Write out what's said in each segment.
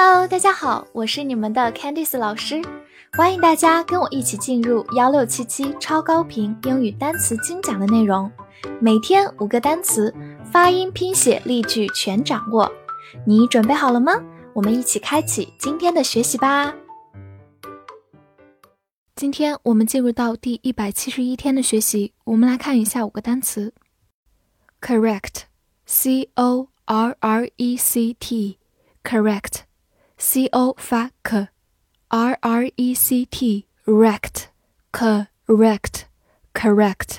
Hello，大家好，我是你们的 Candice 老师，欢迎大家跟我一起进入幺六七七超高频英语单词精讲的内容，每天五个单词，发音、拼写、例句全掌握，你准备好了吗？我们一起开启今天的学习吧。今天我们进入到第一百七十一天的学习，我们来看一下五个单词：correct，c o r r e c t，correct t，correct，c o 发 k，r r e c t，rect，correct，correct，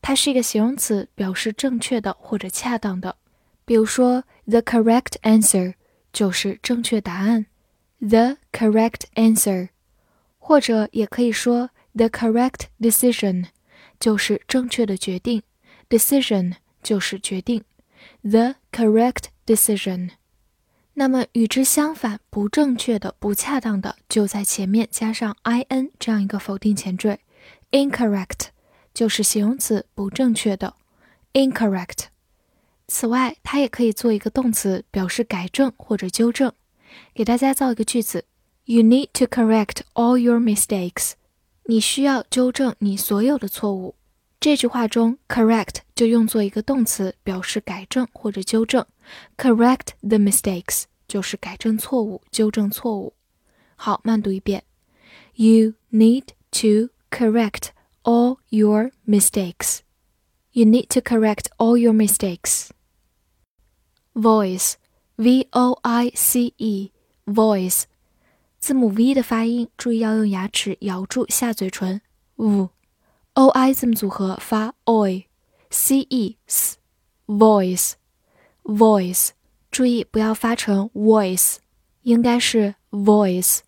它是一个形容词，表示正确的或者恰当的。比如说，the correct answer 就是正确答案，the correct answer。或者也可以说 the correct decision，就是正确的决定。decision 就是决定，the correct decision。 那么与之相反，不正确的、不恰当的，就在前面加上 in 这样一个否定前缀，incorrect 就是形容词，不正确的，incorrect。此外，它也可以做一个动词，表示改正或者纠正。给大家造一个句子。You need to correct all your mistakes。你需要纠正你所有的错误。这句话中，correct 就用作一个动词，表示改正或者纠正。Correct the mistakes 就是改正错误、纠正错误。好，慢读一遍。You need to correct all your mistakes. You need to correct all your mistakes. Voice, V-O-I-C-E, voice 字母 v 的发音，注意要用牙齿咬住下嘴唇。v o i 字母组合发 oi，c e s voice voice， 注意不要发成 voice，应该是 voice。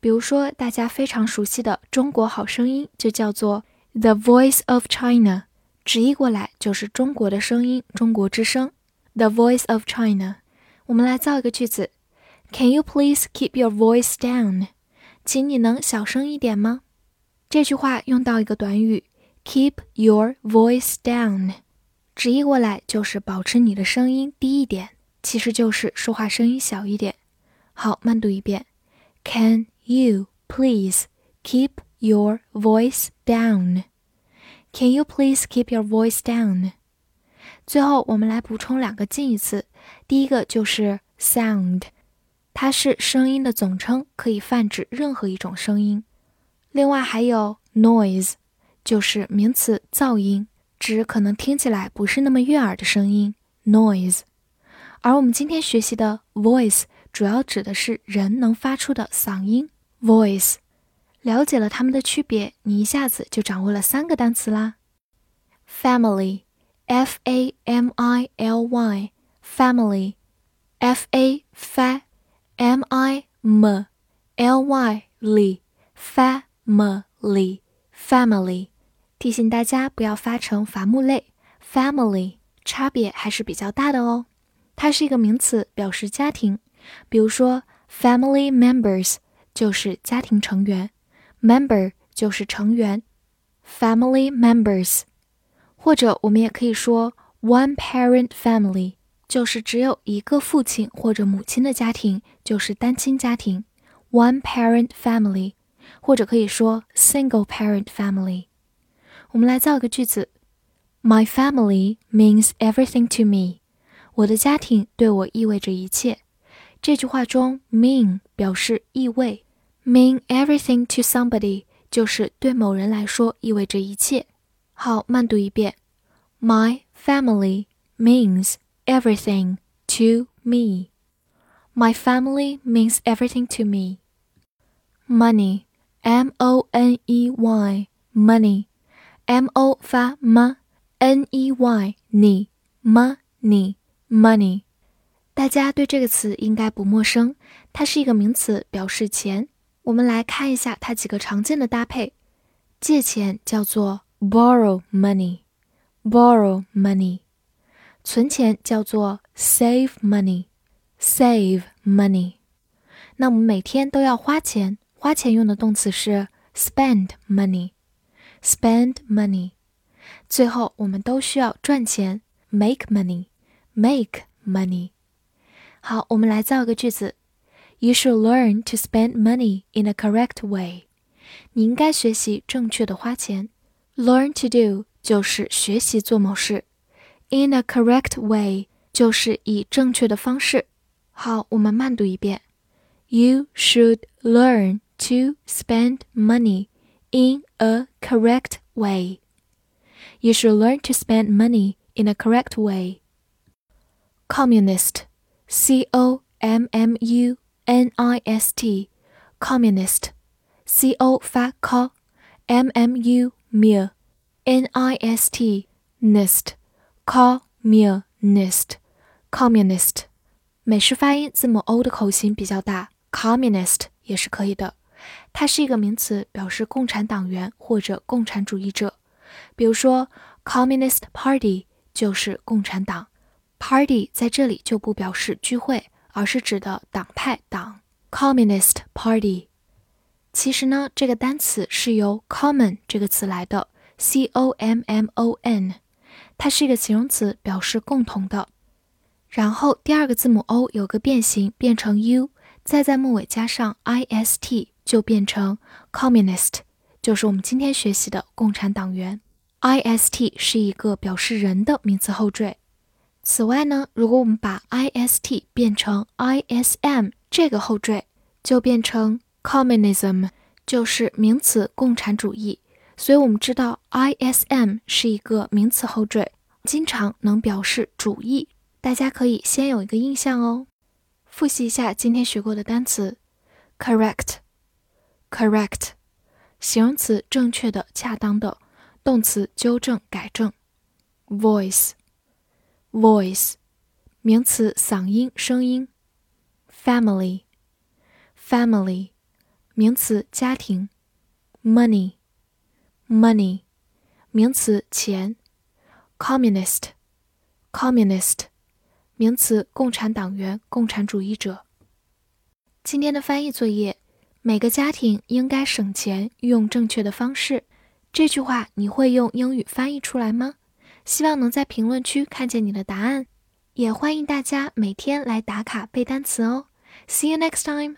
比如说大家非常熟悉的《中国好声音》就叫做 The Voice of China，直译过来就是中国的声音，中国之声。The Voice of China，我们来造一个句子。Can you please keep your voice down？请你能小声一点吗？这句话用到一个短语，keep your voice down，直译过来就是保持你的声音低一点，其实就是说话声音小一点。好，慢读一遍。Can you please keep your voice down？Can you please keep your voice down？最后，我们来补充两个近义词，第一个就是 sound。它是声音的总称，可以泛指任何一种声音。另外还有 noise，就是名词噪音，指可能听起来不是那么悦耳的声音 noise。而我们今天学习的 voice，主要指的是人能发出的嗓音 voice。了解了它们的区别，你一下子就掌握了三个单词啦。family，f a m i l y，family，f a fa。M I M L Y L family family，提醒大家不要发成伐木类 family，差别还是比较大的哦。它是一个名词，表示家庭。比如说，family members 就是家庭成员，member 就是成员，family members。或者我们也可以说 one parent family。就是只有一个父亲或者母亲的家庭，就是单亲家庭，one parent family，或者可以说 single parent family。我们来造一个句子：My family means everything to me。 我的家庭对我意味着一切。这句话中，mean 表示意味，mean everything to somebody 就是对某人来说意味着一切。好，慢读一遍：My family means。everything to me. My family means everything to me. Money, M O N E Y, money, M O 发 m, N E Y 你 money money，大家对这个词应该不陌生，它是一个名词，表示钱。我们来看一下它几个常见的搭配。借钱叫做 borrow money，borrow money。存钱叫做 save money，save money。那我们每天都要花钱，花钱用的动词是 spend money，spend money。最后我们都需要赚钱，make money money，make money。好，我们来造一个句子 You should learn to spend money in a correct way. 你应该学习正确的花钱。Learn to do 就是学习做某事。In a correct way 就是以正确的方式。好，我们慢读一遍。You should learn to spend money in a correct way. You should learn to spend money in a correct way. Communist, C O M M U N I S T, communist, C O 发 c，M M U m N I S T, nist, communist, communist. 美式发音字母 O 的口型比较大，communist 也是可以的。它是一个名词，表示共产党员或者共产主义者。比如说，Communist Party 就是共产党。 Party 在这里就不表示聚会，而是指的党派党。Communist Party。其实呢，这个单词是由 common 这个词来的，C O M M O N，它是一个形容词，表示共同的。然后第二个字母 O 有个变形，变成 U，再在末尾加上 I S T，就变成 Communist。就是我们今天学习的共产党员，ist 是一个表示人的名词后缀。此外呢，如果我们把 ist 变成 ism 这个后缀，就变成 communism，就是名词共产主义。所以我们知道 ism 是一个名词后缀，经常能表示主义。大家可以先有一个印象哦。复习一下今天学过的单词：correct，correct。形容词正确的、恰当的；动词纠正、改正。voice Voice，名词嗓音、声音。family，family，名词家庭。money，money，名词钱。communist，communist，名词共产党员、共产主义者。今天的翻译作业。每个家庭应该省钱，用正确的方式。这句话你会用英语翻译出来吗？希望能在评论区看见你的答案。也欢迎大家每天来打卡背单词哦。See you next time.